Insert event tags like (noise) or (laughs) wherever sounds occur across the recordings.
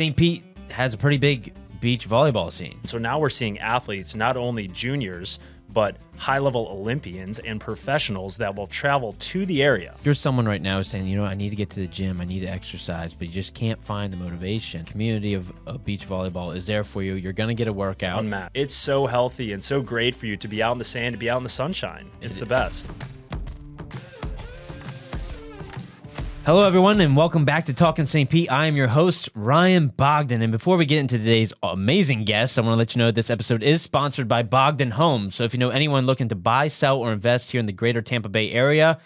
St. Pete has a pretty big beach volleyball scene. So now we're seeing athletes, not only juniors, but high level Olympians and professionals that will travel to the area. If you're someone right now saying, you know, I need to get to the gym, I need to exercise, but you just can't find the motivation, community of, of beach volleyball is there for you. You're going to get a workout. Unmatched. It's so healthy and so great for you to be out in the sand, to be out in the sunshine. It's the best. Hello, everyone, and welcome back to Talkin' St. Pete. I am your host, Ryan Bogden. And before we get into today's amazing guest, I want to let you know this episode is sponsored by Bogden Homes. So if you know anyone looking to buy, sell, or invest here in the greater Tampa Bay area,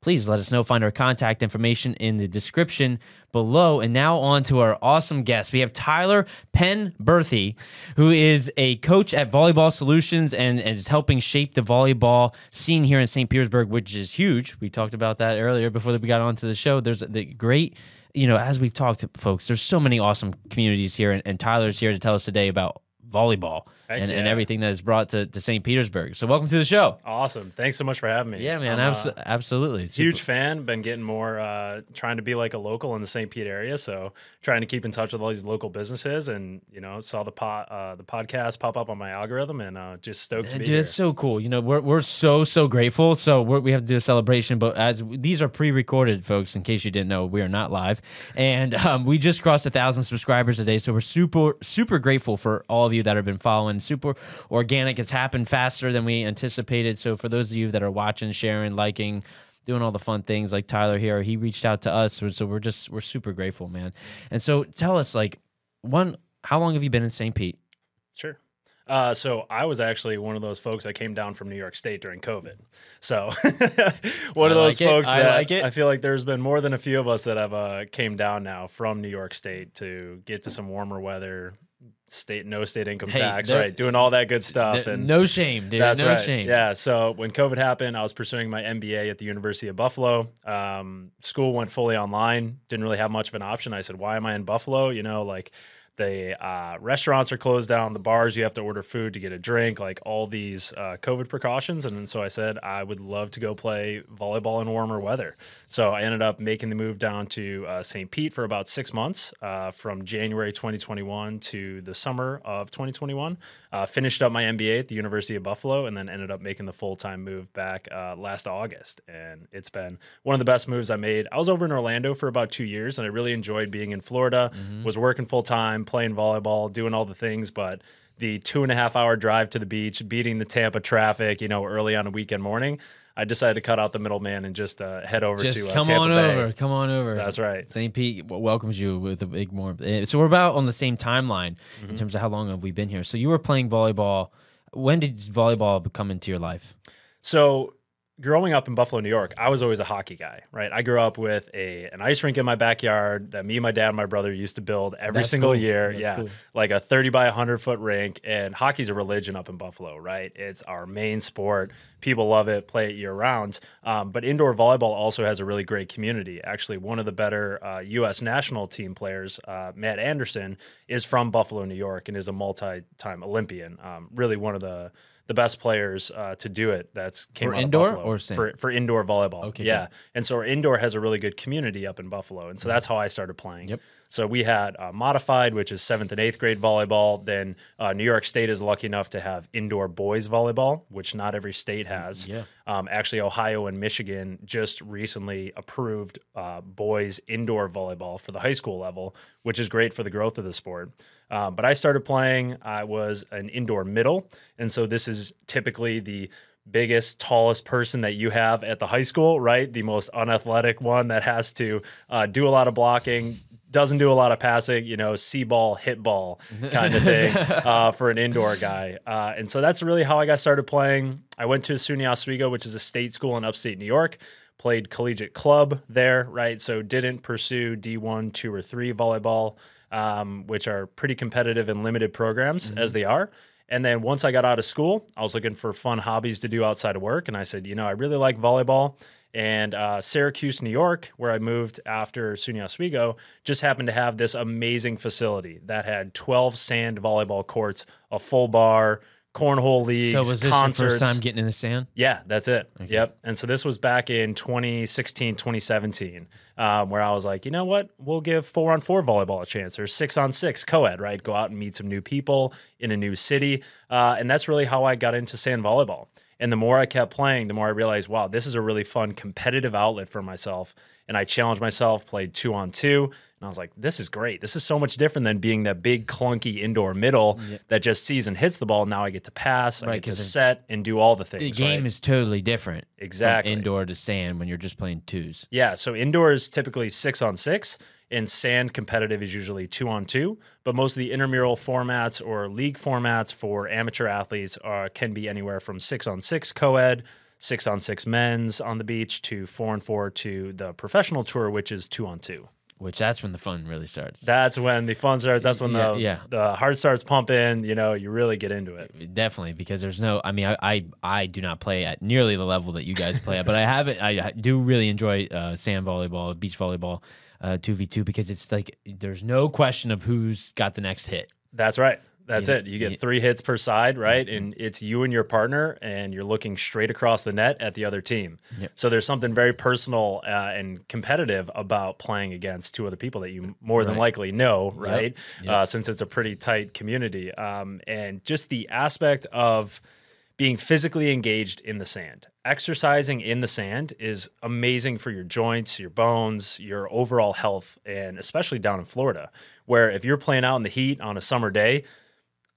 please let us know. Find our contact information in the description below. And now on to our awesome guest. We have Tyler Penberthy, who is a coach at Volleyball Solutions and, and is helping shape the volleyball scene here in St. Petersburg, which is huge. We talked about that earlier before we got onto the show. There's the great you know, as we've talked folks, there's so many awesome communities here, and, and Tyler's here to tell us today about volleyball and, yeah. and everything that is brought to, to St. Petersburg. So welcome to the show. Awesome. Thanks so much for having me. Yeah, man. Abso- absolutely. Super. Huge fan. Been getting more, uh, trying to be like a local in the St. Pete area. So trying to keep in touch with all these local businesses and, you know, saw the pot, uh, the podcast pop up on my algorithm and uh, just stoked to be Dude, here. it's so cool. You know, we're, we're so, so grateful. So we're, we have to do a celebration, but as these are pre-recorded folks, in case you didn't know, we are not live. And um, we just crossed a thousand subscribers today. So we're super, super grateful for all of you that have been following super organic. It's happened faster than we anticipated. So for those of you that are watching, sharing, liking, doing all the fun things like Tyler here, he reached out to us. So we're just we're super grateful, man. And so tell us, like, one, how long have you been in St. Pete? Sure. Uh, so I was actually one of those folks that came down from New York State during COVID. So (laughs) one I of those like it. folks I that like it. I feel like there's been more than a few of us that have uh, came down now from New York State to get to some warmer weather, state no state income Hey, tax, right? Doing all that good stuff. And no shame, dude. That's no right. shame. Yeah. So when COVID happened, I was pursuing my MBA at the University of Buffalo. Um, school went fully online. Didn't really have much of an option. I said, "Why am I in Buffalo?" You know, like the uh, restaurants are closed down, the bars you have to order food to get a drink, like all these uh, COVID precautions. And so I said I would love to go play volleyball in warmer weather. So I ended up making the move down to uh, St. Pete for about six months, uh, from January 2021 to the summer of 2021. Uh, finished up my MBA at the University of Buffalo, and then ended up making the full time move back uh, last August. And it's been one of the best moves I made. I was over in Orlando for about two years, and I really enjoyed being in Florida. Was working full time, playing volleyball, doing all the things, but the two and a half hour drive to the beach, beating the Tampa traffic, you know, early on a weekend morning. I decided to cut out the middleman and just uh, head over Just to uh, come Tampa on Bay. over. Come on over. That's right. St. Pete welcomes you with a big more. eh, So we're about on the same timeline Mm-hmm. in terms of how long have we been here. So you were playing volleyball. When did volleyball come into your life? So growing up in Buffalo, New York, I was always a hockey guy, right? I grew up with a an ice rink in my backyard that me, and my dad, and my brother used to build every That's single cool. year. That's yeah. cool. Like a 30 by 100 foot rink. And hockey's a religion up in Buffalo, right? It's our main sport. People love it, play it year round. Um, but indoor volleyball also has a really great community. Actually, one of the better uh, U.S. national team players, uh, Matt Anderson, is from Buffalo, New York, and is a multi time Olympian. Um, really one of the the best players uh, to do it. That's came For out of indoor or for for indoor volleyball. Okay, yeah, good. and so our indoor has a really good community up in Buffalo, and so that's how I started playing. Yep. So we had uh, modified, which is seventh and eighth grade volleyball. Then uh, New York State is lucky enough to have indoor boys volleyball, which not every state has. Yeah. Um, actually, Ohio and Michigan just recently approved uh, boys indoor volleyball for the high school level, which is great for the growth of the sport. Um, but I started playing. I was an indoor middle, and so this is typically the biggest, tallest person that you have at the high school, right? The most unathletic one that has to uh, do a lot of blocking, doesn't do a lot of passing, you know, see ball, hit ball (laughs) kind of thing uh, for an indoor guy. Uh, and so that's really how I got started playing. I went to SUNY Oswego, which is a state school in upstate New York. Played collegiate club there, right? So didn't pursue D1, two, or three volleyball, um, which are pretty competitive and limited programs as they are. And then once I got out of school, I was looking for fun hobbies to do outside of work. And I said, you know, I really like volleyball. And uh, Syracuse, New York, where I moved after SUNY Oswego, just happened to have this amazing facility that had 12 sand volleyball courts, a full bar, cornhole leagues, So was this concerts. first time getting in the sand? Yeah, that's it. Yep. And so this was back in 2016, 2017, um, where I was like, you know what? We'll give four on four volleyball a chance or six on six co ed, right? Go out and meet some new people in a new city. Uh, and that's really how I got into sand volleyball. And the more I kept playing, the more I realized, wow, this is a really fun competitive outlet for myself. And I challenged myself, played two on two, and I was like, this is great. This is so much different than being that big clunky indoor middle that just sees and hits the ball. Now I get to pass, I get to set and do all the things. The game right? is totally different. from Exactly. indoor to sand when you're just playing twos. Yeah, so indoor is typically six on six, and sand competitive is usually two on two. But most of the intramural formats or league formats for amateur athletes are, can be anywhere from six on six co ed, six on six men's on the beach, to four and four to the professional tour, which is two on two. Which that's when the fun really starts. That's when the fun starts. That's when Yeah, the yeah. the heart starts pumping. You know, you really get into it. Definitely, because there's no. I mean, I, I I do not play at nearly the level that you guys play at, but I have it. I do really enjoy uh, sand volleyball, beach volleyball, uh, two v two because it's like there's no question of who's got the next hit. That's right. That's You- it. You get three hits per side, right? And it's you and your partner, and you're looking straight across the net at the other team. Yep. So there's something very personal uh, and competitive about playing against two other people that you more than Right. likely know, right? Yep. Uh, since it's a pretty tight community. Um, and just the aspect of being physically engaged in the sand. Exercising in the sand is amazing for your joints, your bones, your overall health, and especially down in Florida, where if you're playing out in the heat on a summer day,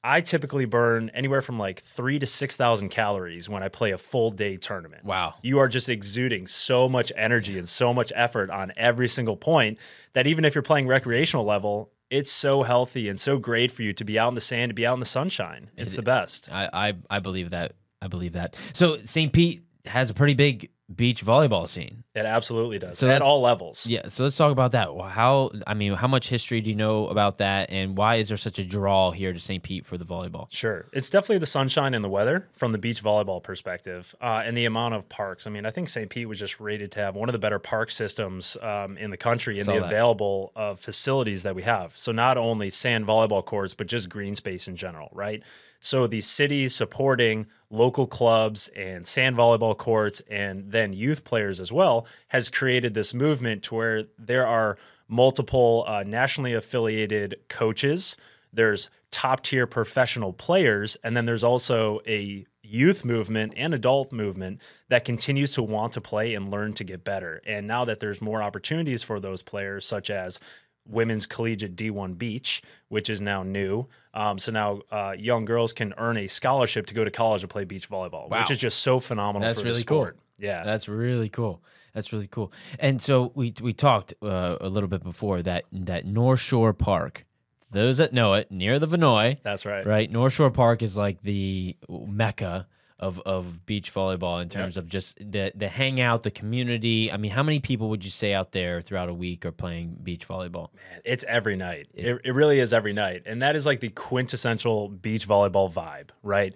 I typically burn anywhere from like three to 6,000 calories when I play a full day tournament. Wow. You are just exuding so much energy and so much effort on every single point that even if you're playing recreational level, it's so healthy and so great for you to be out in the sand, to be out in the sunshine. It's the best. I, I I believe that. I believe that. So St. Pete has a pretty big beach volleyball scene. It absolutely does So at all levels. Yeah, so let's talk about that. How I mean, how much history do you know about that, and why is there such a draw here to St. Pete for the volleyball? Sure. It's definitely the sunshine and the weather from the beach volleyball perspective uh, and the amount of parks. I mean, I think St. Pete was just rated to have one of the better park systems um, in the country and Saw the that. available uh, facilities that we have. So, not only sand volleyball courts, but just green space in general, right? So, the city supporting local clubs and sand volleyball courts and then youth players as well has created this movement to where there are multiple uh, nationally affiliated coaches. There's top tier professional players and then there's also a youth movement and adult movement that continues to want to play and learn to get better. And now that there's more opportunities for those players such as women's collegiate d1 beach which is now new um, so now uh, young girls can earn a scholarship to go to college to play beach volleyball Wow. which is just so phenomenal That's for the really cool. yeah That's really cool. That's really cool. And so we we talked uh, a little bit before that that North Shore Park. Those that know it, near the Vinoy, that's right right? North Shore Park is like the mecca of of beach volleyball in terms of just the the hangout, the community. I mean, how many people would you say out there throughout a week are playing beach volleyball? Man, It's every night. It, it really is every night. And that is like the quintessential beach volleyball vibe, right?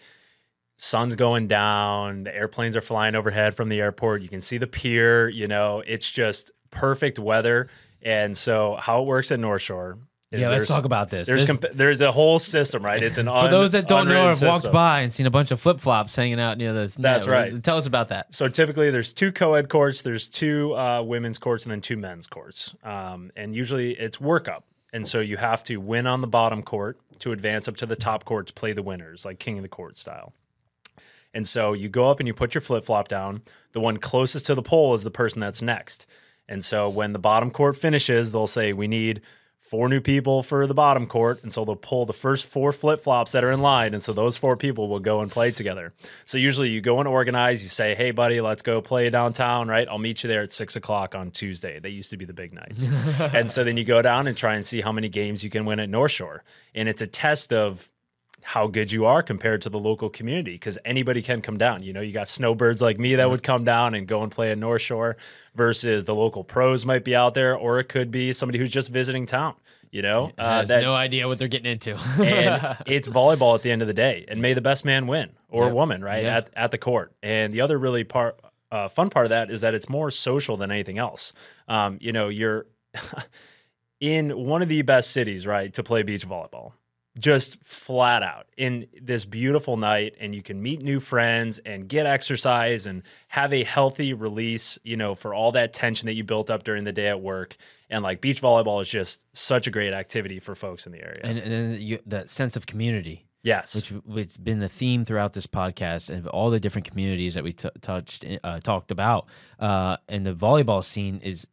Sun's going down, the airplanes are flying overhead from the airport. You can see the pier, you know, it's just perfect weather. And so, how it works at North Shore Yeah, let's talk about this. There's This- comp- there's a whole system, right? It's an (laughs) For those that don't know or have walked by and seen a bunch of flip flops hanging out near the. That's net, right. Tell us about that. So typically, there's two co-ed courts, there's two uh, women's courts, and then two men's courts. Um, and usually, it's workup. And so you have to win on the bottom court to advance up to the top court to play the winners, like king of the court style. And so you go up and you put your flip flop down. The one closest to the pole is the person that's next. And so when the bottom court finishes, they'll say, We need four new people for the bottom court. And so they'll pull the first four flip flops that are in line. And so those four people will go and play together. So usually you go and organize, you say, Hey, buddy, let's go play downtown, right? I'll meet you there at six o'clock on Tuesday. They used to be the big nights. (laughs) and so then you go down and try and see how many games you can win at North Shore. And it's a test of how good you are compared to the local community because anybody can come down. You know, you got snowbirds like me that would come down and go and play at North Shore versus the local pros might be out there, or it could be somebody who's just visiting town. You know, uh, Has that, no idea what they're getting into. and (laughs) it's volleyball at the end of the day, and may the best man win or Yep. woman, right Yeah. at at the court. And the other really part, uh, fun part of that is that it's more social than anything else. Um, you know, you're (laughs) in one of the best cities, right, to play beach volleyball. Just flat out in this beautiful night and you can meet new friends and get exercise and have a healthy release you know for all that tension that you built up during the day at work. And like beach volleyball is just such a great activity for folks in the area. And, and then you, that sense of community. Yes. Which which has been the theme throughout this podcast and all the different communities that we t- touched uh, talked about uh, and the volleyball scene is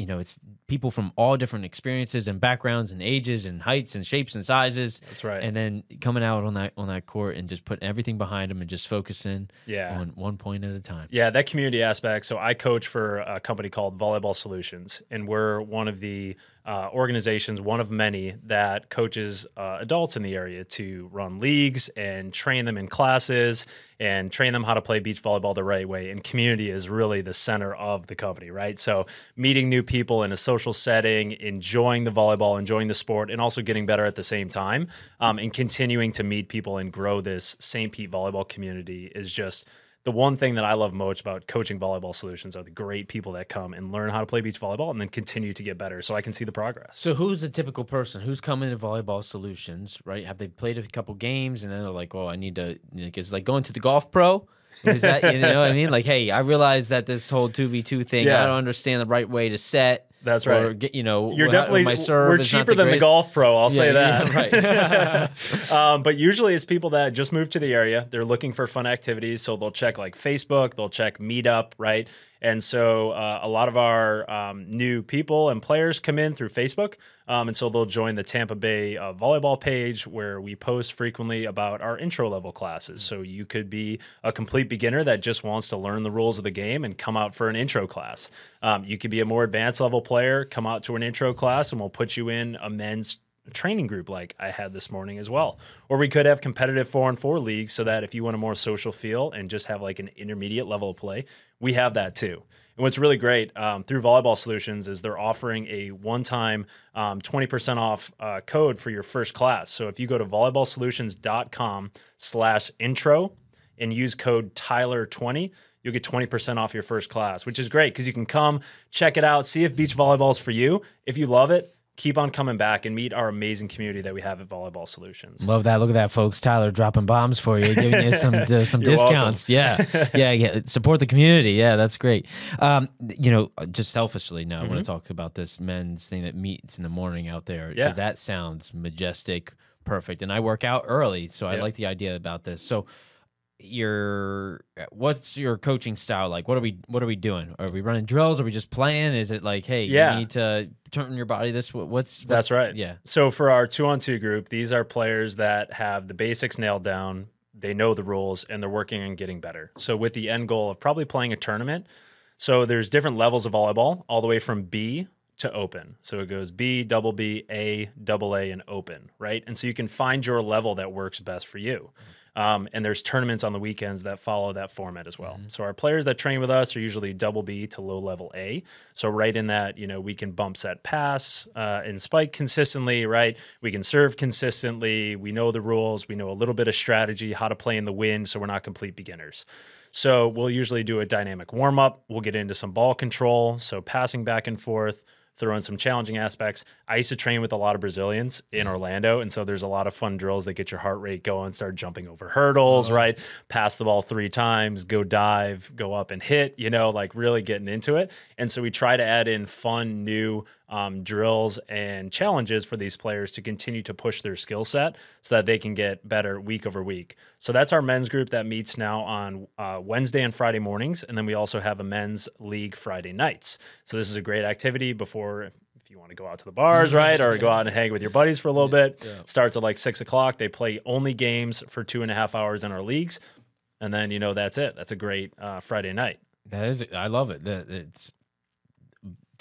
you know it's people from all different experiences and backgrounds and ages and heights and shapes and sizes That's right. and then coming out on that on that court and just putting everything behind them and just focusing Yeah. on one point at a time Yeah, that community aspect. So I coach for a company called Volleyball Solutions, and we're one of the uh, organizations, one of many that coaches uh, adults in the area to run leagues and train them in classes and train them how to play beach volleyball the right way. And community is really the center of the company, right? So meeting new people in a social setting, enjoying the volleyball, enjoying the sport, and also getting better at the same time, um, and continuing to meet people and grow this St. Pete volleyball community is just the one thing that I love most about coaching volleyball solutions are the great people that come and learn how to play beach volleyball and then continue to get better so I can see the progress. So who's the typical person who's coming to Volleyball Solutions, right? Have they played a couple games and then they're like, "Oh, I need to," like, it's like going to the golf pro. Is that you know what I mean? Like, hey, I realize that this whole two v two thing, Yeah. I don't understand the right way to set. That's or right. get, you know, You're definitely my serve we're cheaper than the golf pro. I'll say that. yeah, right. (laughs) (laughs) um, but usually it's people that just moved to the area. They're looking for fun activities, so they'll check like Facebook, they'll check Meetup, right? And so uh, a lot of our um, new people and players come in through Facebook, um, and so they'll join the Tampa Bay uh, volleyball page where we post frequently about our intro level classes. So you could be a complete beginner that just wants to learn the rules of the game and come out for an intro class. Um, you could be a more advanced level player, come out to an intro class, and we'll put you in a men's training group like I had this morning as well. Or we could have competitive four and four leagues so that if you want a more social feel and just have like an intermediate level of play, we have that too. And what's really great um, through Volleyball Solutions is they're offering a one time um, 20% off uh, code for your first class. So if you go to volleyballsolutions.com slash intro and use code Tyler20, you'll get 20% off your first class, which is great because you can come, check it out, see if beach volleyball is for you. If you love it, keep on coming back and meet our amazing community that we have at Volleyball Solutions. Love that. Look at that, folks. Tyler dropping bombs for you, giving you some (laughs) uh, some You're discounts. Yeah, yeah, yeah. Support the community. Yeah, that's great. Um, you know, just selfishly now, I want to talk about this men's thing that meets in the morning out there because Yeah. that sounds majestic, perfect. And I work out early, so I like the idea about this. So. Your uh, what's your coaching style like? What are we what are we doing? Are we running drills? Are we just playing? Is it like, hey, Yeah. you need to turn your body this? What's, what's That's right. Yeah, So for our two on two group, these are players that have the basics nailed down. They know the rules and they're working on getting better. So with the end goal of probably playing a tournament. So there's different levels of volleyball, all the way from B to open. So it goes B, double B, A, double A, and open, right? And so you can find your level that works best for you. Um, and there's tournaments on the weekends that follow that format as well. So our players that train with us are usually double B to low level A. So right in that, you know, we can bump set pass uh, and spike consistently, right? We can serve consistently. We know the rules. We know a little bit of strategy, how to play in the wind, so we're not complete beginners. So we'll usually do a dynamic warm up. We'll get into some ball control, so passing back and forth, throw in some challenging aspects. I used to train with a lot of Brazilians in Orlando, and so there's a lot of fun drills that get your heart rate going. Start jumping over hurdles, oh, right? Pass the ball three times, go dive, go up and hit. You know, like really getting into it. And so we try to add in fun new um, drills and challenges for these players to continue to push their skill set so that they can get better week over week. So that's our men's group that meets now on uh, Wednesday and Friday mornings. And then we also have a men's league Friday nights. So this is a great activity before. If you want to go out to the bars, right, or go out and hang with your buddies for a little bit, starts at like six o'clock. They play only games for two and a half hours in our leagues, and then you know that's it. That's a great uh, Friday night. That is, I love it. That it's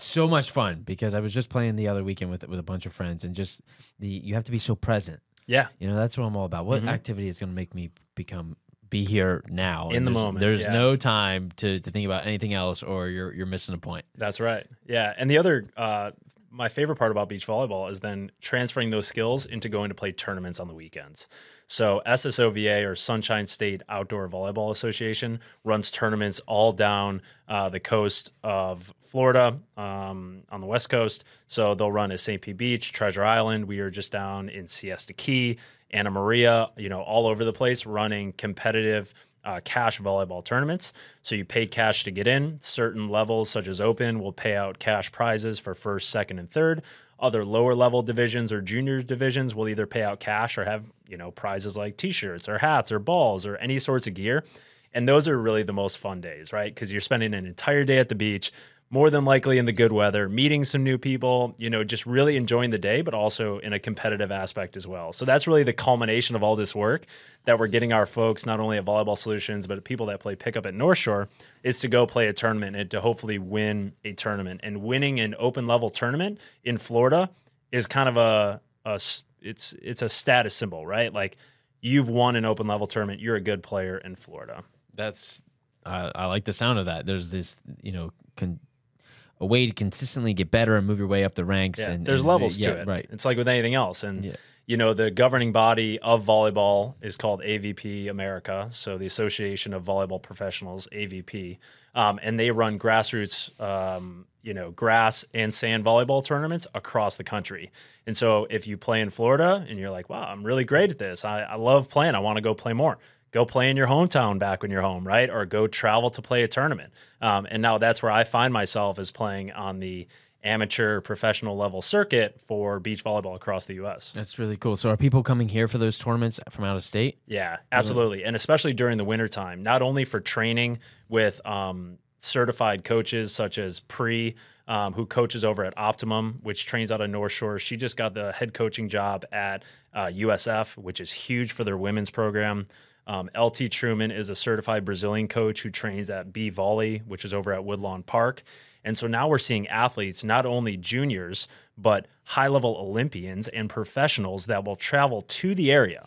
so much fun because I was just playing the other weekend with with a bunch of friends, and just the you have to be so present. Yeah, You know, that's what I'm all about. What activity is going to make me become be here now Mm-hmm. In the there's- moment, There's yeah. no time to to think about anything else, or you're you're missing a point. That's right. Yeah, and the other uh, my favorite part about beach volleyball is then transferring those skills into going to play tournaments on the weekends. So SSOVA or Sunshine State Outdoor Volleyball Association runs tournaments all down uh, the coast of Florida um, on the west coast. So they'll run at St. Pete Beach, Treasure Island. We are just down in Siesta Key, Anna Maria, you know, all over the place running competitive uh, cash volleyball tournaments. So you pay cash to get in. Certain levels, such as open, will pay out cash prizes for first, second, and third. Other lower level divisions or junior divisions will either pay out cash or have you know prizes like T-shirts or hats or balls or any sorts of gear. And those are really the most fun days, right? Because you're spending an entire day at the beach more than likely in the good weather, meeting some new people, you know, just really enjoying the day, but also in a competitive aspect as well. So that's really the culmination of all this work that we're getting our folks, not only at Volleyball Solutions, but people that play pickup at North Shore, is to go play a tournament and to hopefully win a tournament. And winning an open level tournament in Florida is kind of a, a it's it's a status symbol, right? Like you've won an open level tournament, you're a good player in Florida. That's I, I like the sound of that. There's this, you know, con- a way to consistently get better and move your way up the ranks. Yeah, and there's and, levels yeah, to it. Right. It's like with anything else. And Yeah. you know, the governing body of volleyball is called AVP America, so the Association of Volleyball Professionals, AVP, um, and they run grassroots, um, you know, grass and sand volleyball tournaments across the country. And so, if you play in Florida and you're like, "Wow, I'm really great at this. I, I love playing. I want to go play more." Go play in your hometown back when you're home, right? Or go travel to play a tournament. Um, and now that's where I find myself is playing on the amateur professional level circuit for beach volleyball across the U.S. That's really cool. So are people coming here for those tournaments from out of state? Yeah, absolutely. And especially during the wintertime, not only for training with um, certified coaches such as Pre, um, who coaches over at Optimum, which trains out of North Shore. She just got the head coaching job at uh, USF, which is huge for their women's program. Um, LT Truman is a certified Brazilian coach who trains at B Volley, which is over at Woodlawn Park. And so now we're seeing athletes, not only juniors, but high level Olympians and professionals that will travel to the area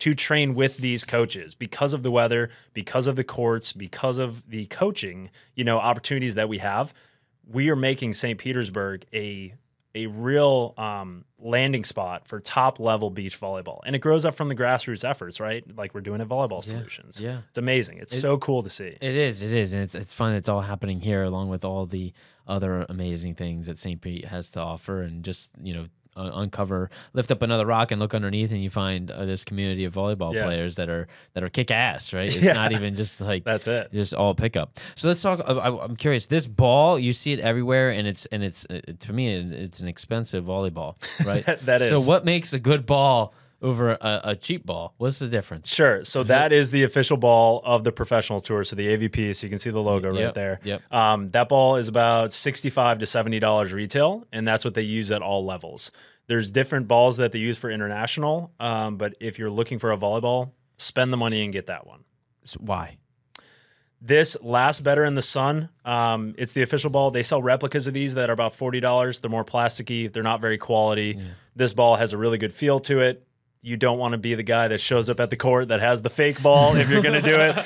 to train with these coaches because of the weather, because of the courts, because of the coaching, you know, opportunities that we have. We are making St. Petersburg a a real um, landing spot for top level beach volleyball, and it grows up from the grassroots efforts, right? Like we're doing at Volleyball Solutions. yeah. it's amazing. It's so cool to see. It is. It is, and it's it's fun. It's all happening here, along with all the other amazing things that St. Pete has to offer, and just you know. Uh, uncover, lift up another rock, and look underneath, and you find uh, this community of volleyball Yeah. players that are that are kick ass, right? It's Yeah. not even just like That's it. just all pickup. So let's talk. I, I- I'm curious. This ball, you see it everywhere, and it's and it's uh, to me, it's an expensive volleyball, right? (laughs) that is. So what makes a good ball over a, a cheap ball? What's the difference? Sure. So that is the official ball of the professional tour. So the AVP. So you can see the logo right there. yep. Um, that ball is about sixty-five to seventy dollars retail, and that's what they use at all levels. There's different balls that they use for international, um, but if you're looking for a volleyball, spend the money and get that one. So why? This lasts better in the sun. Um, it's the official ball. They sell replicas of these that are about forty dollars. They're more plasticky. They're not very quality. This ball has a really good feel to it. You don't want to be the guy that shows up at the court that has the fake ball if you're going to do it.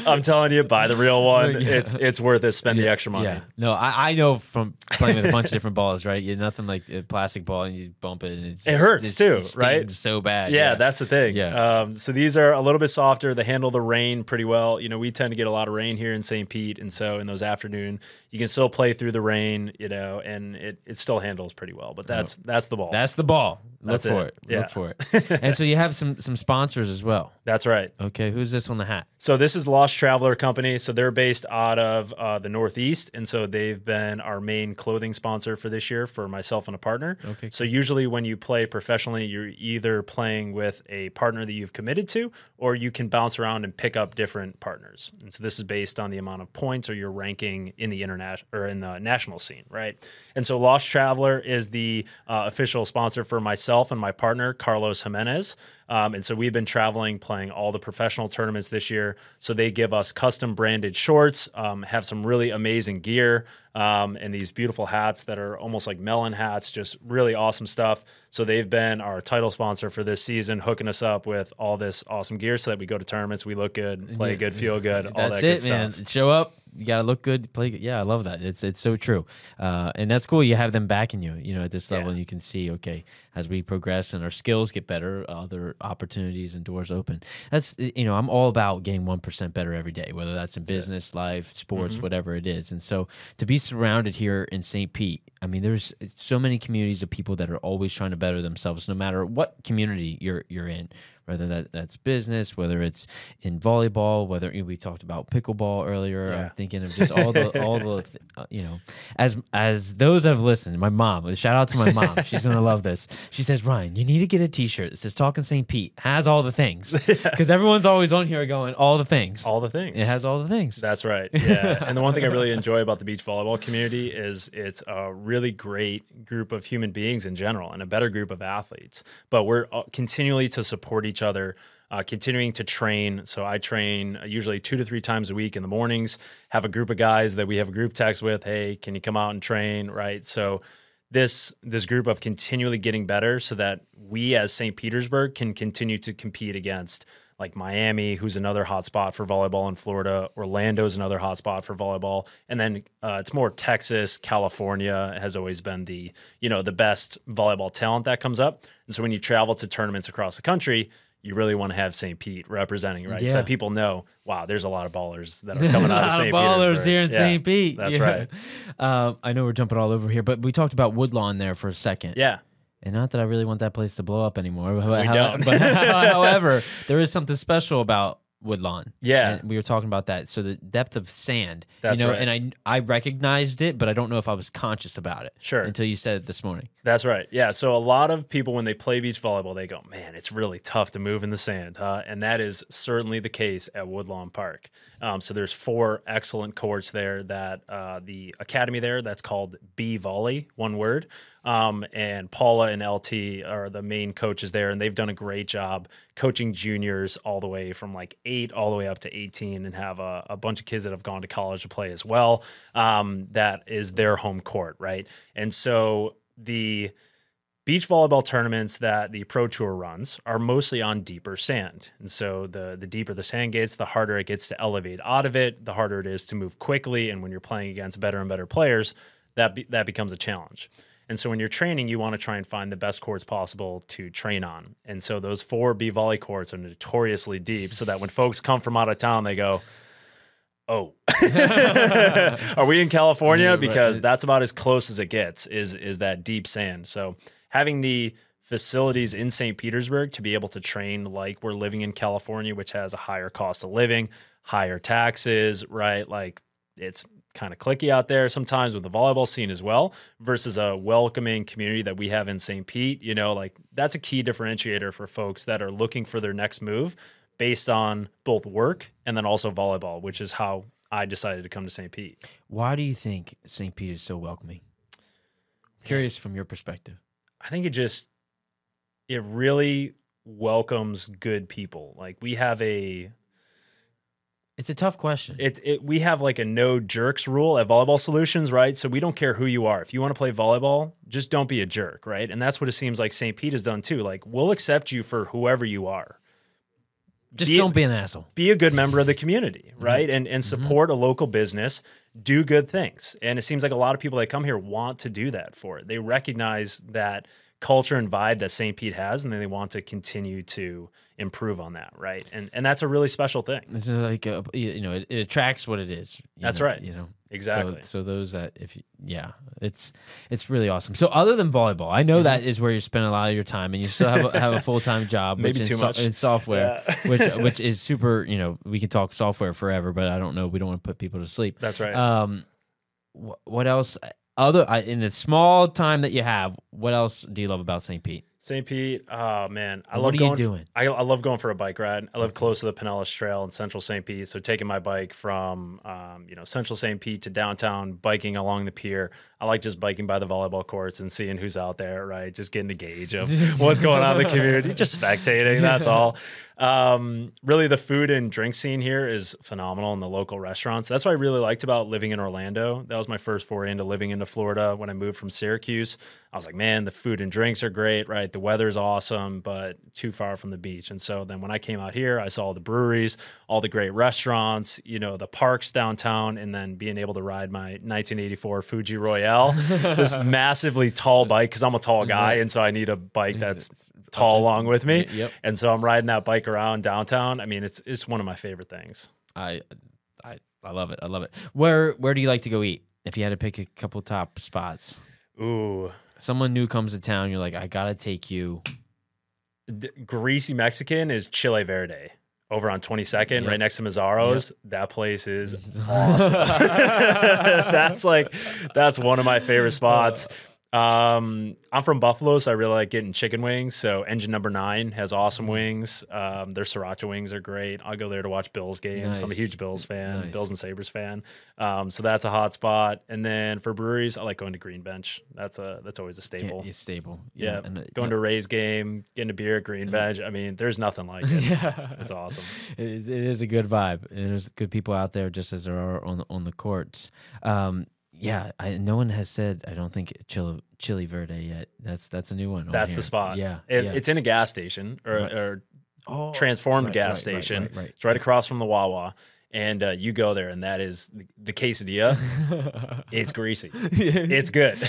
(laughs) I'm telling you, buy the real one. Yeah. It's it's worth it. Spend the extra money. Yeah. No, I, I know from playing with a bunch of different balls, right? You're nothing like a plastic ball and you bump it and it's It hurts too, right? So bad. Yeah, that's the thing. Yeah. Um, so these are a little bit softer. They handle the rain pretty well. You know, we tend to get a lot of rain here in St. Pete, and so in those afternoon, you can still play through the rain. You know, and it, it still handles pretty well. But that's that's the ball. that's the ball. Look for it. it. Yeah. Look for it. (laughs) and so you have some some sponsors as well. that's right. Okay, who's this on the hat? So this is Lost Traveler Company. So they're based out of uh, the Northeast, and so they've been our main clothing sponsor for this year for myself and a partner. Okay, So usually when you play professionally, you're either playing with a partner that you've committed to, or you can bounce around and pick up different partners. And so this is based on the amount of points or your ranking in the international or in the national scene, right? And so Lost Traveler is the uh, official sponsor for myself and my partner Carlos Jimenez. Um, and so we've been traveling, playing all the professional tournaments this year. So they give us custom branded shorts, um, have some really amazing gear, um, and these beautiful hats that are almost like Melin hats, just really awesome stuff. So they've been our title sponsor for this season, hooking us up with all this awesome gear so that we go to tournaments, we look good, play good, feel good, all That's that it, good man. stuff. Show up. You gotta look good, play good. Yeah, I love that. It's it's so true, uh, and that's cool. You have them backing you, you know, at this level, Yeah. and you can see, okay, as we progress and our skills get better, other opportunities and doors open. That's you know, I'm all about getting one percent better every day, whether that's in business, life, sports, Mm-hmm. whatever it is. And so to be surrounded here in St. Pete, I mean, there's so many communities of people that are always trying to better themselves, no matter what community you're you're in whether that that's business, whether it's in volleyball, whether we talked about pickleball earlier. Yeah. I'm thinking of just all the all the (laughs) uh, you know, as as those have listened. My mom, shout out to my mom. She's gonna love this. She says, Ryan, you need to get a T-shirt that says "Talkin' St. Pete." Has all the things (laughs) because everyone's always on here going all the things. All the things. it has all the things. That's right. (laughs) Yeah. and the one thing I really enjoy about the beach volleyball community is it's a really great group of human beings in general and a better group of athletes. But we're uh, continually to support each other, uh, continuing to train. So I train usually two to three times a week in the mornings, have a group of guys that we have a group text with. Hey, can you come out and train? Right. So this this group of continually getting better so that we as St. Petersburg can continue to compete against like Miami, who's another hot spot for volleyball in Florida. Orlando's another hot spot for volleyball, and then uh, it's more Texas, California has always been the you know the best volleyball talent that comes up. And so when you travel to tournaments across the country, you really want to have St. Pete representing, right? Yeah. So that people know, wow, there's a lot of ballers that are (laughs) coming a out lot of St. ballers here in Yeah, St. Pete. That's Yeah. right. (laughs) Um, I know we're jumping all over here, but we talked about Woodlawn there for a second. Yeah. And not that I really want that place to blow up anymore. But, We how- don't. but (laughs) however, there is something special about Woodlawn. Yeah. And we were talking about that. So the depth of sand, That's you know, right. and I I recognized it, but I don't know if I was conscious about it. Sure. Until you said it this morning. That's right. Yeah. So a lot of people, when they play beach volleyball, they go, man, it's really tough to move in the sand. Huh? And that is certainly the case at Woodlawn Park. Um, so there's four excellent courts there that uh, the academy there, that's called B Volley, one word. Um, and Paula and LT are the main coaches there, and they've done a great job coaching juniors all the way from like eight all the way up to 18 and have a, a bunch of kids that have gone to college to play as well. Um, that is their home court, right? And so the beach volleyball tournaments that the pro tour runs are mostly on deeper sand and so the the deeper the sand gets the harder it gets to elevate out of it the harder it is to move quickly and when you're playing against better and better players that be, that becomes a challenge and so when you're training you want to try and find the best courts possible to train on. And so those four b volley courts are notoriously deep so that when folks come from out of town they go oh. (laughs) Are we in california? Yeah, right. because that's about as close as it gets is is that deep sand. So having the facilities in st petersburg to be able to train like we're living in california which has a higher cost of living higher taxes right? Like it's kind of clicky out there sometimes with the volleyball scene as well versus a welcoming community that we have in st pete you know like that's a key differentiator for folks that are looking for their next move based on both work and then also volleyball which is how i decided to come to st pete Why do you think St. Pete is so welcoming? Curious from your perspective. I think it just it really welcomes good people. Like we have a It's a tough question. it, it we have like a no jerks rule at Volleyball Solutions, right? So we don't care who you are. If you want to play volleyball, just don't be a jerk, right? And that's what it seems like St. Pete has done too. Like we'll accept you for whoever you are. Just be- don't be an asshole. be a good member of the community, mm-hmm. right? And and mm-hmm. support a local business, do good things. And it seems like a lot of people that come here want to do that for it. They recognize that culture and vibe that St. Pete has, and then they want to continue to improve on that, right? And and that's a really special thing. It's like a, you know, it, it attracts what it is. That's know, right. You know Exactly. So, so those that if you, yeah, it's it's really awesome. So other than volleyball, I know that is where you spend a lot of your time, and you still have a, have a (laughs) full time job, Maybe which too in, much. in software, Yeah. (laughs) which which (laughs) is super. You know, we can talk software forever, but I don't know. We don't want to put people to sleep. That's right. Um, wh- what else? Other in the small time that you have, what else do you love about St. Pete? St. Pete, oh man, I What love going. doing? I, I love going for a bike ride. I live close to the Pinellas Trail in Central St. Pete, so taking my bike from um, you know Central St. Pete to downtown, biking along the pier. I like just biking by the volleyball courts and seeing who's out there, right? Just getting a gauge of (laughs) what's going on in the community, just spectating. That's all. Um, really, the food and drink scene here is phenomenal in the local restaurants. That's what I really liked about living in Orlando. That was my first foray into living into Florida when I moved from Syracuse. I was like, man, the food and drinks are great, right? The weather's awesome, but too far from the beach. And so then when I came out here, I saw the breweries, all the great restaurants, you know, the parks downtown, and then being able to ride my 1984 Fuji Royale, (laughs) this massively tall bike, because I'm a tall guy. And so I need a bike that's tall along with me. Yep. And so I'm riding that bike around downtown. I mean, it's it's one of my favorite things. I, I, I love it. I love it. Where, where do you like to go eat? If you had to pick a couple top spots, Ooh, someone new comes to town, you're like, I gotta take you. D- greasy Mexican is Chile Verde over on 22nd, Yep. right next to Mazzaro's. That place is (laughs) awesome. (laughs) that's like that's one of my favorite oh, spots. Um, I'm from Buffalo, so I really like getting chicken wings. So Engine Number Nine has awesome Mm-hmm. wings. Um, their sriracha wings are great. I'll go there to watch Bills games. I'm a huge Bills fan, Nice. Bills and Sabres fan. Um, so that's a hot spot. And then for breweries, I like going to Green Bench. That's a that's always a staple. It's stable. Yeah, and, uh, going to a Rays game, getting a beer at Green Bench. I mean, there's nothing like (laughs) it. yeah. It's awesome. (laughs) It is, it is a good vibe. And there's good people out there, just as there are on the, on the courts. Um, yeah, I, no one has said. I don't think Chili, Chili Verde yet. That's that's a new one. on That's here. the spot. Yeah, It, yeah. it's in a gas station or, Right. or Oh, transformed right, gas right, station. It's right across from the Wawa. And uh, you go there, and that is the, the quesadilla. (laughs) it's greasy. (laughs) It's good. (laughs)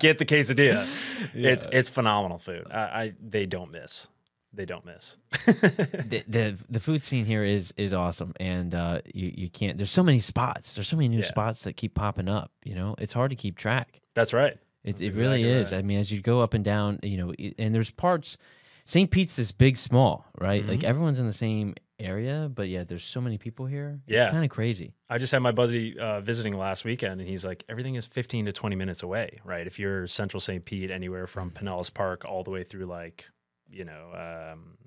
Get the quesadilla. It's it's phenomenal food. I, I they don't miss. They don't miss. the, (laughs) the the food scene here is is awesome, and uh, you you can't. There's so many spots. There's so many new Yeah. spots that keep popping up. You know, it's hard to keep track. That's right. It, That's it really is. right. I mean, as you go up and down, you know, and there's parts. St. Pete's is big, small, right? Like Mm-hmm. everyone's in the same area, but yeah, there's so many people here. It's Yeah. kind of crazy. I just had my buddy uh, visiting last weekend, and he's like, everything is 15 to 20 minutes away, right? If you're Central St. Pete, anywhere from Pinellas Park all the way through, like, you know, um,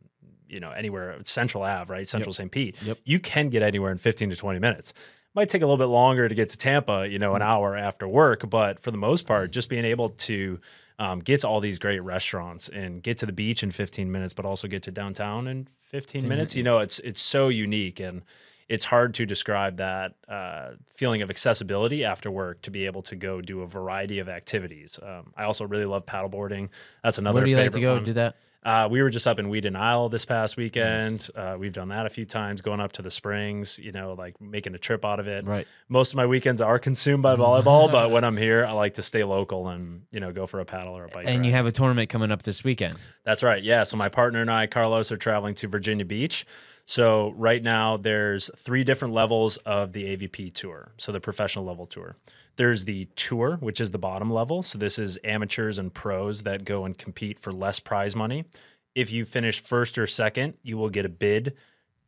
you know, anywhere Central Ave, right? Central St. Pete, Yep. you can get anywhere in 15 to 20 minutes. Might take a little bit longer to get to Tampa, you know, an hour after work, but for the most part, just being able to um, get to all these great restaurants and get to the beach in 15 minutes, but also get to downtown in 15 minutes, you know, it's it's so unique and it's hard to describe that uh, feeling of accessibility after work to be able to go do a variety of activities. Um, I also really love paddleboarding. That's another. Where do you like to go one. do that? Uh, we were just up in Weedon Isle this past weekend. Uh, we've done that a few times, going up to the springs, you know, like making a trip out of it. Right. Most of my weekends are consumed by volleyball, but when I'm here, I like to stay local and, you know, go for a paddle or a bike. And ride. you have a tournament coming up this weekend. That's right. Yeah. So my partner and I, Carlos, are traveling to Virginia Beach. So right now there's three different levels of the AVP tour. So the professional level tour. There's the tour, which is the bottom level. So this is amateurs and pros that go and compete for less prize money. If you finish first or second, you will get a bid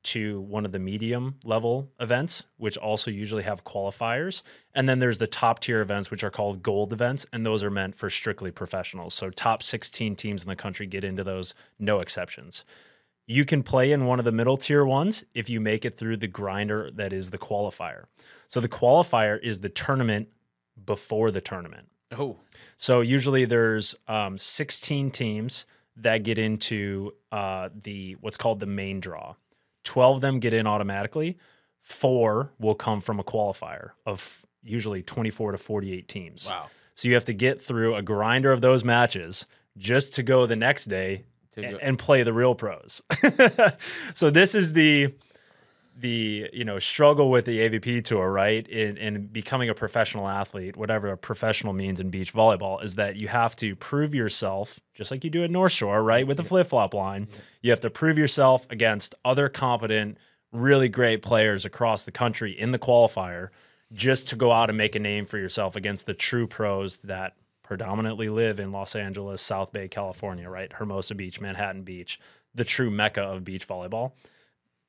to one of the medium level events, which also usually have qualifiers. And then there's the top tier events, which are called gold events, and those are meant for strictly professionals. So top 16 teams in the country get into those, no exceptions. You can play in one of the middle tier ones if you make it through the grinder that is the qualifier. So the qualifier is the tournament before the tournament. Oh. So usually there's um, 16 teams that get into uh, the what's called the main draw. 12 of them get in automatically. Four will come from a qualifier of usually 24 to 48 teams. Wow. So you have to get through a grinder of those matches just to go the next day To a- go- and play the real pros. (laughs) so this is the the you know struggle with the AVP tour, right? In in becoming a professional athlete, whatever a professional means in beach volleyball, is that you have to prove yourself, just like you do at North Shore, right? With the flip flop line, you have to prove yourself against other competent, really great players across the country in the qualifier, just to go out and make a name for yourself against the true pros that predominantly live in Los Angeles, South Bay, California, right? Hermosa Beach, Manhattan Beach, the true mecca of beach volleyball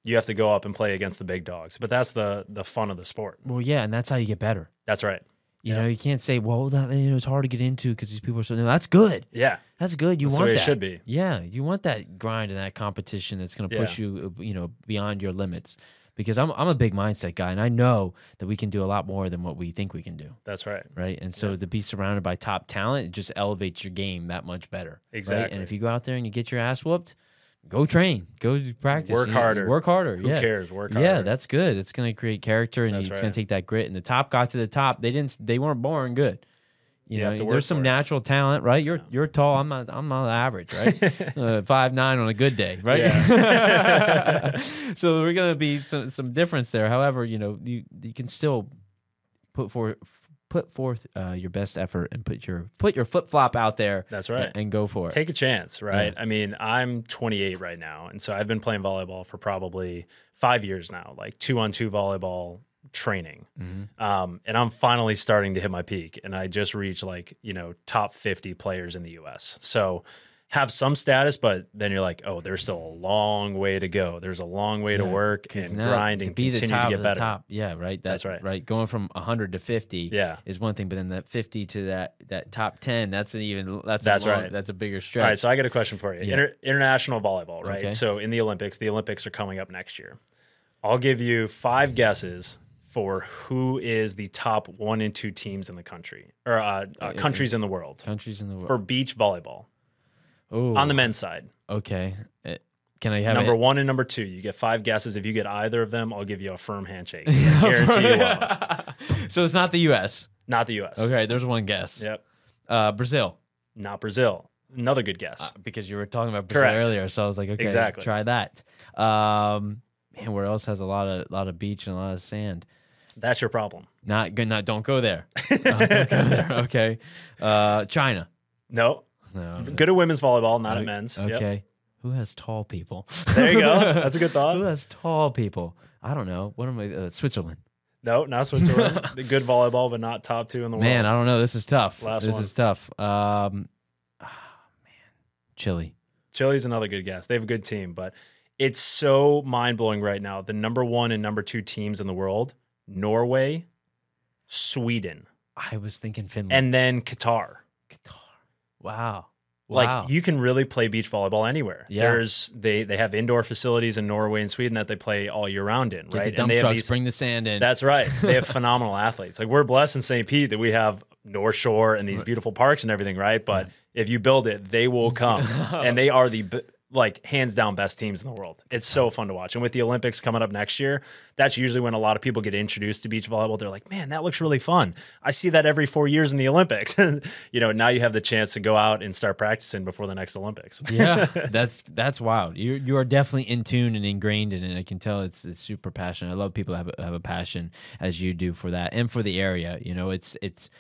you have to go up and play against the big dogs. But that's the the fun of the sport. Well, yeah, and that's how you get better. That's right. You Yeah. know, you can't say, "Well, that you know, it's hard to get into because these people are so." No, that's good. Yeah, That's good. You That's the want way it that. should be. Yeah, you want that grind and that competition that's going to push you, uh, you know, beyond your limits. Because I'm I'm a big mindset guy, and I know that we can do a lot more than what we think we can do. that's right. Right, and so to be surrounded by top talent, it just elevates your game that much better. Right? Exactly. And if you go out there and you get your ass whooped, go train, go practice, Work you harder. work harder. Who yeah. cares? Work harder. Yeah, that's good. It's going to create character, and That's it's right. going to take that grit. And the top got to the top. They didn't. They weren't born good. You, You know, have to work there's some for it. natural talent, right? You're you're tall. I'm not. I'm not average, right? (laughs) uh, Five nine on a good day, right? (laughs) so we're going to be some some difference there. However, you know, you you can still put forth put forth uh, your best effort and put your put your flip flop out there. That's right. and, and go for it. Take a chance, right? I mean, I'm 28 right now, and so I've been playing volleyball for probably five years now, like two on two volleyball training. Um, and I'm finally starting to hit my peak, and I just reached like you know top 50 players in the U.S. So have some status, but then you're like, oh, there's still a long way to go. There's a long way to work and grind and be continue to get better. top. Yeah, right. That- That's right. Right, going from 100 to 50. Yeah. is one thing, but then that 50 to that that top 10, that's an even that's That's a long- right. That's a bigger stretch. All right, so I got a question for you. Yeah. Inter- international volleyball, right? Okay. So in the Olympics, the Olympics are coming up next year. I'll give you five guesses for who is the top one and two teams in the country or uh, uh, countries in the world Countries in the world. for beach volleyball oh, on the men's side. okay. Uh, Can I have Number it? one and number two. You get five guesses. If you get either of them, I'll give you a firm handshake. (laughs) I guarantee you will. (laughs) So it's not the U.S. Not the U.S. Okay, there's one guess. Yep. Uh, Brazil, Not Brazil. Another good guess. uh, because you were talking about Brazil Correct. earlier, so I was like, okay, Exactly. try that. Um, man, where else has a lot of lot of beach and a lot of sand? That's your problem. Not good. Not don't go there. Uh, (laughs) don't go there. Okay. Uh, China. No. No. Good at women's volleyball, not at men's. Yep. Okay. Who has tall people? There you go. (laughs) That's a good thought. Who has tall people? I don't know. What am I? Uh, Switzerland. No, not Switzerland. The (laughs) good volleyball, but not top two in the world. Man, world. I don't know. This is tough. Last this one. is tough. Um, ah, man, Chile. Chile's another good guess. They have a good team, but it's so mind blowing right now. The number one and number two teams in the world Norway, Sweden, I was thinking Finland. and then. Qatar. Wow. Like Wow. you can really play beach volleyball anywhere. Yeah. There's they they have indoor facilities in Norway and Sweden that they play all year round in, Get right? the dump and they have these bring the sand in. That's right. They have (laughs) phenomenal athletes. Like we're blessed in St. Pete that we have North Shore and these beautiful parks and everything, right? But if you build it, they will come, (laughs) and they are the like hands down best teams in the world. It's so fun to watch. And with the Olympics coming up next year, that's usually when a lot of people get introduced to beach volleyball. They're like, "Man, that looks really fun. I see that every four years in the Olympics." (laughs) And you know, now you have the chance to go out and start practicing before the next Olympics. (laughs) yeah, that's that's wild. You you are definitely in tune and ingrained in it. I can tell it's it's super passionate. I love people have a, have a passion as you do for that and for the area. You know, it's it's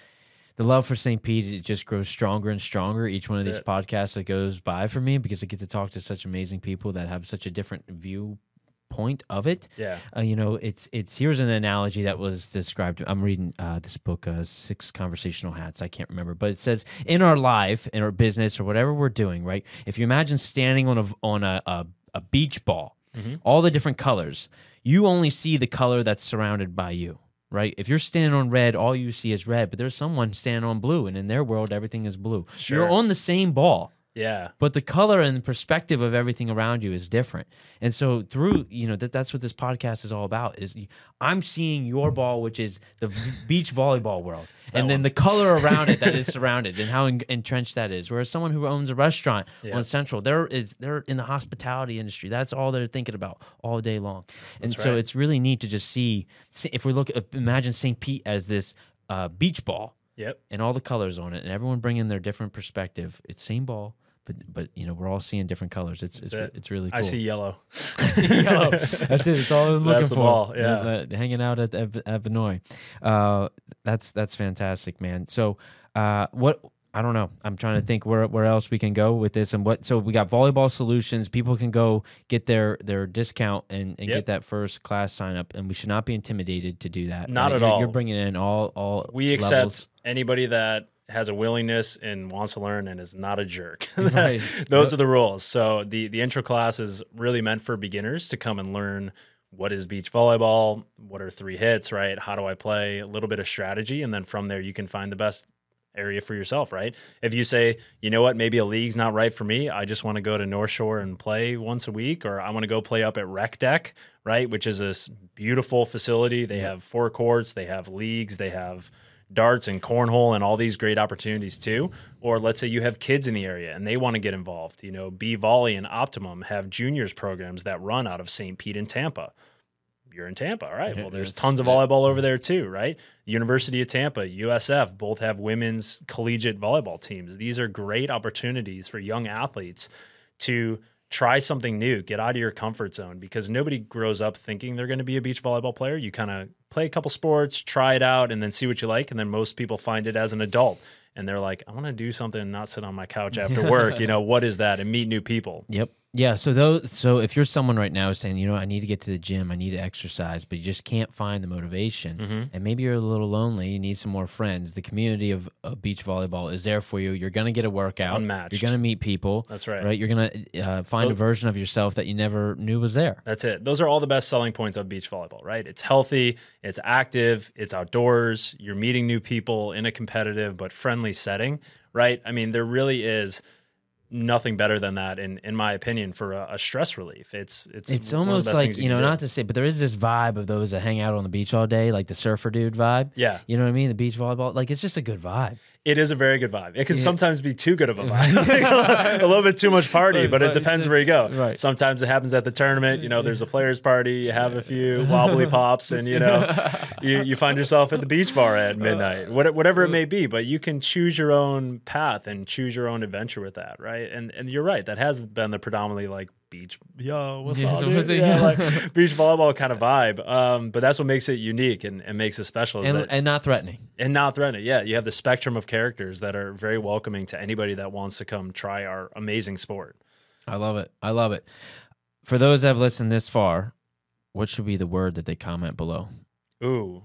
the love for St. Pete. It just grows stronger and stronger each one of these it. podcasts that goes by for me because I get to talk to such amazing people that have such a different viewpoint of it. Yeah. Uh, you know, it's it's here's an analogy that was described. I'm reading uh, this book, uh, Six Conversational Hats. I can't remember, but it says in our life, in our business, or whatever we're doing, right? If you imagine standing on a on a a, a beach ball, all the different colors, you only see the color that's surrounded by you. Right. If you're standing on red, all you see is red. But there's someone standing on blue, and in their world, everything is blue. Sure. You're on the same ball Yeah. but the color and the perspective of everything around you is different and so through you know that that's what this podcast is all about is I'm seeing your ball which is the beach volleyball world and then the color (laughs) around it that is surrounded and how en- entrenched that is whereas someone who owns a restaurant Yeah. on central there is they're in the hospitality industry that's all they're thinking about all day long and That's so right. it's really neat to just see see- if we look imagine st pete as this uh, beach ball Yep. and all the colors on it, and everyone bringing their different perspective. It's same ball, but but you know we're all seeing different colors. It's it's, it. it's really cool. (laughs) I see yellow. I see yellow. That's it. It's all I'm looking That's the for. ball, yeah. Uh, hanging out at at. Uh, that's that's fantastic, man. So uh, what? I don't know. I'm trying to think where where else we can go with this and what. So we got volleyball solutions. People can go get their their discount and, and Yep. get that first class sign up, and we should not be intimidated to do that. Not right? at You're- all. You're bringing in all all We accept levels. anybody that has a willingness and wants to learn and is not a jerk. (laughs) Right. Those are the rules. So the the intro class is really meant for beginners to come and learn what is beach volleyball, what are three hits, right? How do I play? A little bit of strategy, and then from there you can find the best area for yourself, right? If you say, you know what, maybe a league's not right for me, I just want to go to North Shore and play once a week, or I want to go play up at Rec Deck, right? Which is this beautiful facility. They have four courts, they have leagues, they have darts and cornhole and all these great opportunities too. Or let's say you have kids in the area and they want to get involved. You know, B Volley and Optimum have juniors programs that run out of St. Pete and Tampa. You're in Tampa, all right? Well, there's tons of volleyball over there too, right? University of Tampa, USF, both have women's collegiate volleyball teams. These are great opportunities for young athletes to try something new, get out of your comfort zone because nobody grows up thinking they're going to be a beach volleyball player. You kind of play a couple sports, try it out, and then see what you like. And then most people find it as an adult and they're like, I want to do something and not sit on my couch after work. you know, what is that? And meet new people. Yep. Yeah. So those. So if you're someone right now saying, you know, I need to get to the gym, I need to exercise, but you just can't find the motivation, Mm-hmm. and maybe you're a little lonely, you need some more friends. The community of, of beach volleyball is there for you. You're gonna get a workout. unmatched. You're gonna meet people. That's right. Right. You're gonna uh, find a version of yourself that you never knew was there. That's it. Those are all the best selling points of beach volleyball, right? It's healthy, it's active, it's outdoors, you're meeting new people in a competitive but friendly setting, right? I mean, there really is nothing better than that in in my opinion for a, a stress relief. It's it's It's one of the almost like you know, not to say, but there is this vibe of those that hang out on the beach all day, like the surfer dude vibe. Yeah. You know what I mean? The beach volleyball, like it's just a good vibe. It is a very good vibe. It can Yeah. sometimes be too good of a (laughs) vibe, (laughs) a little bit too much party, but it depends where you go. right. Sometimes it happens at the tournament. You know, there's a players' party. You have a few wobbly pops, and you know, (laughs) you, you find yourself at the beach bar at midnight, uh, what, whatever it may be. But you can choose your own path and choose your own adventure with that, right? And and you're right. That has been the predominantly like beach, yo, what's Yeah, up, so dude? what's yeah, yeah. like (laughs) beach volleyball kind of vibe. Um, but that's what makes it unique and, and makes it special. And, that- and not threatening. and not threatening. Yeah, you have the spectrum of characters that are very welcoming to anybody that wants to come try our amazing sport. I love it. I love it. For those that have listened this far, what should be the word that they comment below? Ooh.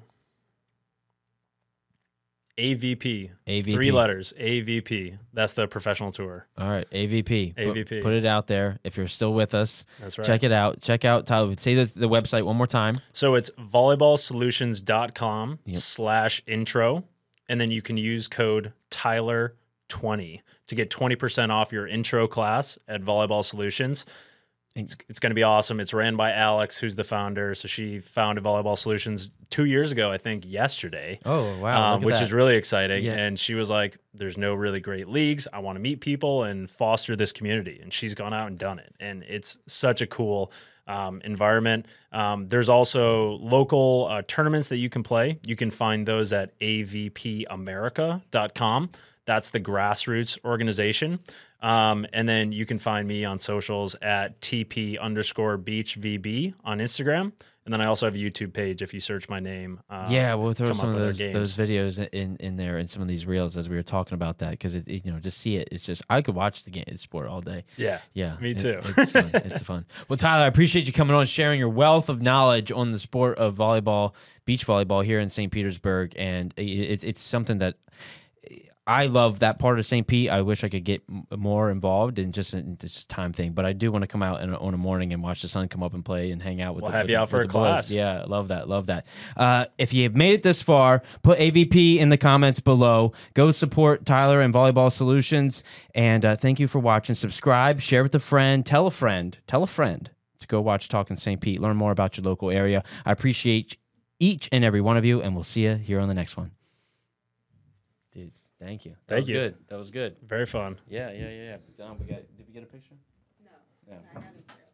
AVP. AVP. Three letters. AVP. That's the professional tour. All right, AVP. Put- AVP. Put, it out there. If you're still with us, That's right. check it out. Check out Tyler. Say the, the website one more time. So it's volleyballsolutions.com Yep. slash intro. And then you can use code Tyler20 to get 20% off your intro class at Volleyball Solutions. It's, it's going to be awesome. It's ran by Alex, who's the founder. So she founded Volleyball Solutions two years ago, I think, yesterday. Oh wow, um, which is really exciting. Yeah. And she was like, "There's no really great leagues. I want to meet people and foster this community." And she's gone out and done it, and it's such a cool um, environment. Um, there's also local uh, tournaments that you can play. You can find those at avpamerica.com. That's the grassroots organization. Um, and then you can find me on socials at TP underscore beach VB on Instagram. And then I also have a YouTube page if you search my name. Uh, yeah, we'll throw some of those those videos in in there and some of these reels as we were talking about that because you know just see it. It's just I could watch the game sport all day. Yeah. Yeah, Me it- too. it's fun. (laughs) It's fun. Well, Tyler, I appreciate you coming on, sharing your wealth of knowledge on the sport of volleyball, beach volleyball here in St. Petersburg, and it, it, it's something that I love that part of St. Pete. I wish I could get more involved in just it's time thing, but I do want to come out in a, on a morning and watch the sun come up and play and hang out with. We'll the, have with you the- out for a the boys. class. Yeah, love that, love that. Uh, if you have made it this far, put AVP in the comments below. Go support Tyler and Volleyball Solutions, and uh, thank you for watching. Subscribe, share with a friend, tell a friend, tell a friend to go watch Talkin' St. Pete. Learn more about your local area. I appreciate each and every one of you, and we'll see you here on the next one. Dude, thank you. That Thank was you. Good. That was good. Very fun. Yeah, yeah, yeah, yeah. Dom, we got. Did we get a picture? No, Yeah. I haven't.